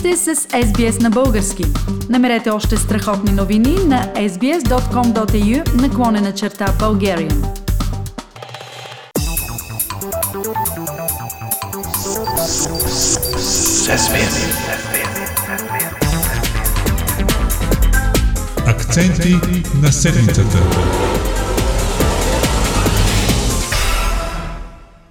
сте с SBS на български. Намерете още страхотни новини на sbs.com.au наклонена черта Bulgarian. Акценти на седмицата.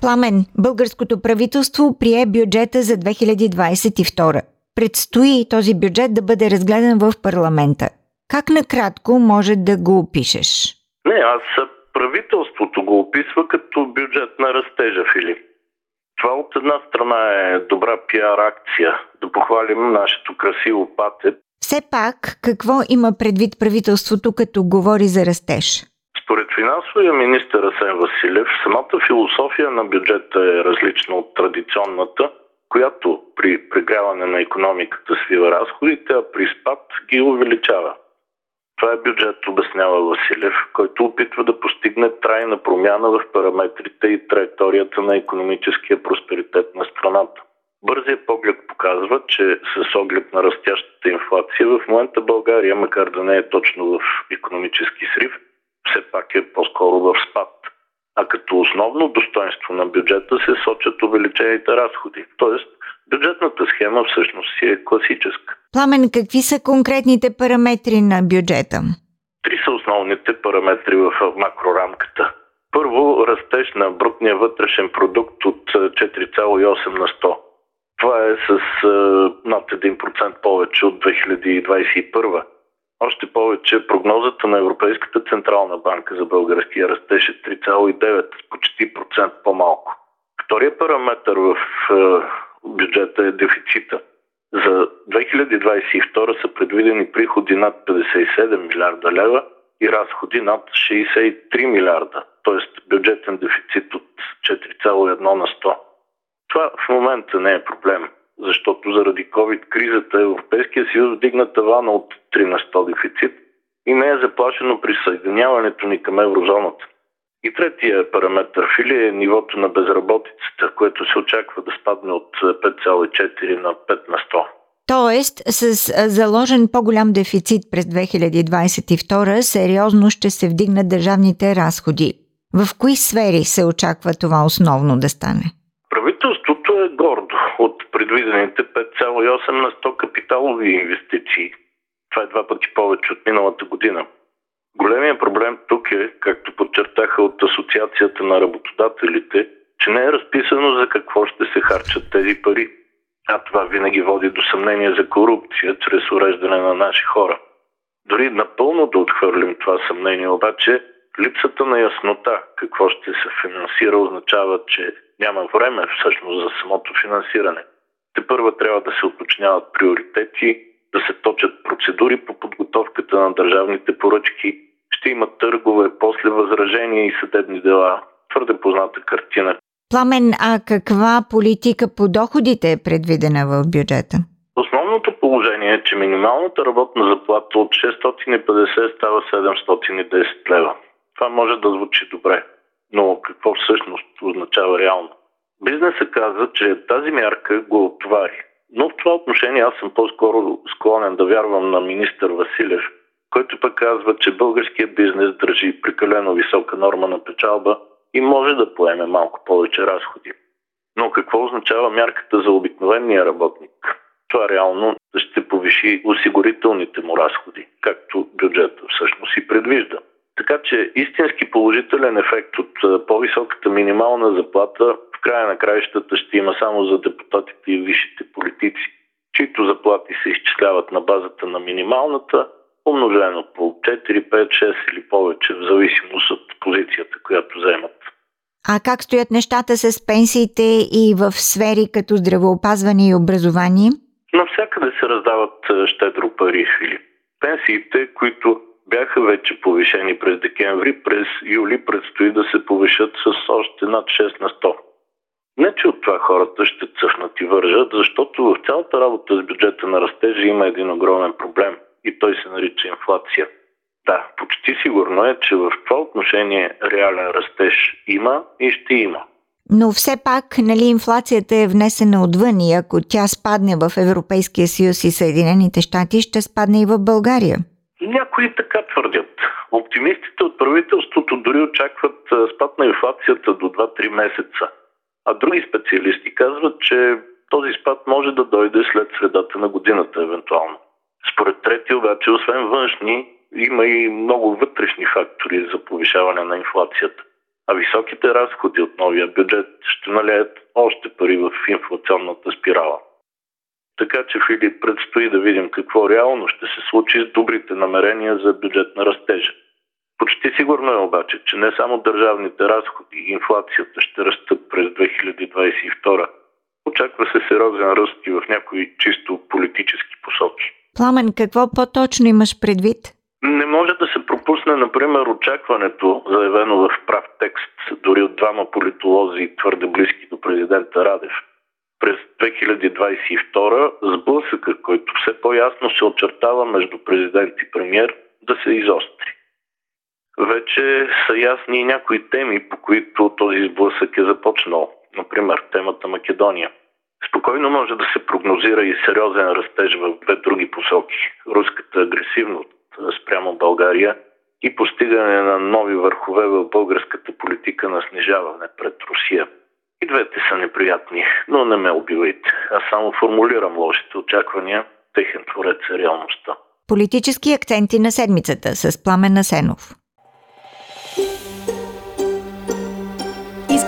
Пламен, българското правителство прие бюджета за 2022. Предстои този бюджет да бъде разгледан в парламента. Как накратко може да го опишеш? Не, аз правителството го описва като бюджет на растежа, Филип. Това от една страна е добра пиар акция, да похвалим нашето красиво пате. Все пак, какво има предвид правителството, като говори за растеж? Според финансовия министр Асен Василев, самата философия на бюджета е различна от традиционната, която при прегряване на економиката свива разходите, а при спад ги увеличава. Това е бюджет, обяснява Василев, който опитва да постигне трайна промяна в параметрите и траекторията на економическия просперитет на страната. Бързия поглед показва, че с оглед на растящата инфлация в момента България, макар да не е точно в економически срив, все пак е по-скоро в спад. А като основно достоинство на бюджета се сочат увеличените разходи. Тоест, бюджетната схема всъщност си е класическа. Пламен, какви са конкретните параметри на бюджета? Три са основните параметри в макрорамката. Първо, растеж на брутния вътрешен продукт от 4,8 на 100. Това е с над 1% повече от 2021. Още повече прогнозата на Европейската Централна банка за българския растеж е 3,9, почти процент по-малко. Втория параметр в бюджета е дефицита. За 2022 са предвидени приходи над 57 милиарда лева и разходи над 63 милиарда, т.е. бюджетен дефицит от 4,1 на 100. Това в момента не е проблем, защото заради COVID-кризата Европейския съюз вдигна тавана от 3 на 100 дефицит и не е заплашено присъединяването ни към еврозоната. И третия параметр фили е нивото на безработицата, което се очаква да спадне от 5,4 на 5 на 100. Тоест, с заложен по-голям дефицит през 2022 сериозно ще се вдигнат държавните разходи. В кои сфери се очаква това основно да стане? Правителството е гордо от предвидените 5,8 на 100 капиталови инвестиции. Това е два пъти повече от миналата година. Големия проблем тук е, както подчертаха от Асоциацията на работодателите, че не е разписано за какво ще се харчат тези пари. А това винаги води до съмнение за корупция чрез уреждане на наши хора. Дори напълно да отхвърлим това съмнение, обаче липсата на яснота какво ще се финансира означава, че няма време всъщност за самото финансиране. Те първа трябва да се уточняват приоритети, да се точат процедури по подготовката на държавните поръчки, ще има търгове, после възражения и съдебни дела. Твърде позната картина. Пламен, а каква политика по доходите е предвидена в бюджета? Основното положение е, че минималната работна заплата от 650 става 710 лева. Това може да звучи добре, но какво всъщност означава реално? Бизнесът каза, че тази мярка го отвари. Но в това отношение аз съм по-скоро склонен да вярвам на министър Василев, който пък казва, че българският бизнес държи прекалено висока норма на печалба и може да поеме малко повече разходи. Но какво означава мярката за обикновения работник? Това реално ще повиши осигурителните му разходи, както бюджета всъщност и предвижда. Така че истински положителен ефект от по-високата минимална заплата в края на краищата ще има само за депутатите и висшите политици, чието заплати се изчисляват на базата на минималната, умножено по 4, 5, 6 или повече, в зависимост от позицията, която вземат. А как стоят нещата с пенсиите и в сфери като здравеопазване и образование? Навсякъде се раздават щедро пари, Филип. Пенсиите, които бяха вече повишени през декември, през юли предстои да се повишат с още над 6 на 100. Не, че от това хората ще цъфнат и вържат, защото в цялата работа с бюджета на растежа има един огромен проблем и той се нарича инфлация. Да, почти сигурно е, че в това отношение реален растеж има и ще има. Но все пак, нали, инфлацията е внесена отвън и ако тя спадне в Европейския съюз и Съединените щати, ще спадне и в България. Някои така твърдят. Оптимистите от правителството дори очакват спад на инфлацията до 2-3 месеца. А други специалисти казват, че този спад може да дойде след средата на годината, евентуално. Според трети обаче, освен външни, има и много вътрешни фактори за повишаване на инфлацията. А високите разходи от новия бюджет ще налеят още пари в инфлационната спирала. Така че, Филип, предстои да видим какво реално ще се случи с добрите намерения за бюджет на растежа. Почти сигурно е обаче, че не само държавните разходи и инфлацията ще растат през 2022. Очаква се сериозен ръст и в някои чисто политически посоки. Пламен, какво по-точно имаш предвид? Не може да се пропусне, например, очакването, заявено в прав текст, дори от двама политолози, твърде близки до президента Радев. През 2022 сблъсъка, който все по-ясно се очертава между президент и премьер, да се изостри. Вече са ясни и някои теми, по които този сблъсък е започнал. Например, темата Македония. Спокойно може да се прогнозира и сериозен растеж в две други посоки. Руската агресивност спрямо България и постигане на нови върхове в българската политика на снижаване пред Русия. И двете са неприятни, но не ме убивайте. Аз само формулирам лошите очаквания, техен творец е реалността. Политически акценти на седмицата с Пламен Насенов.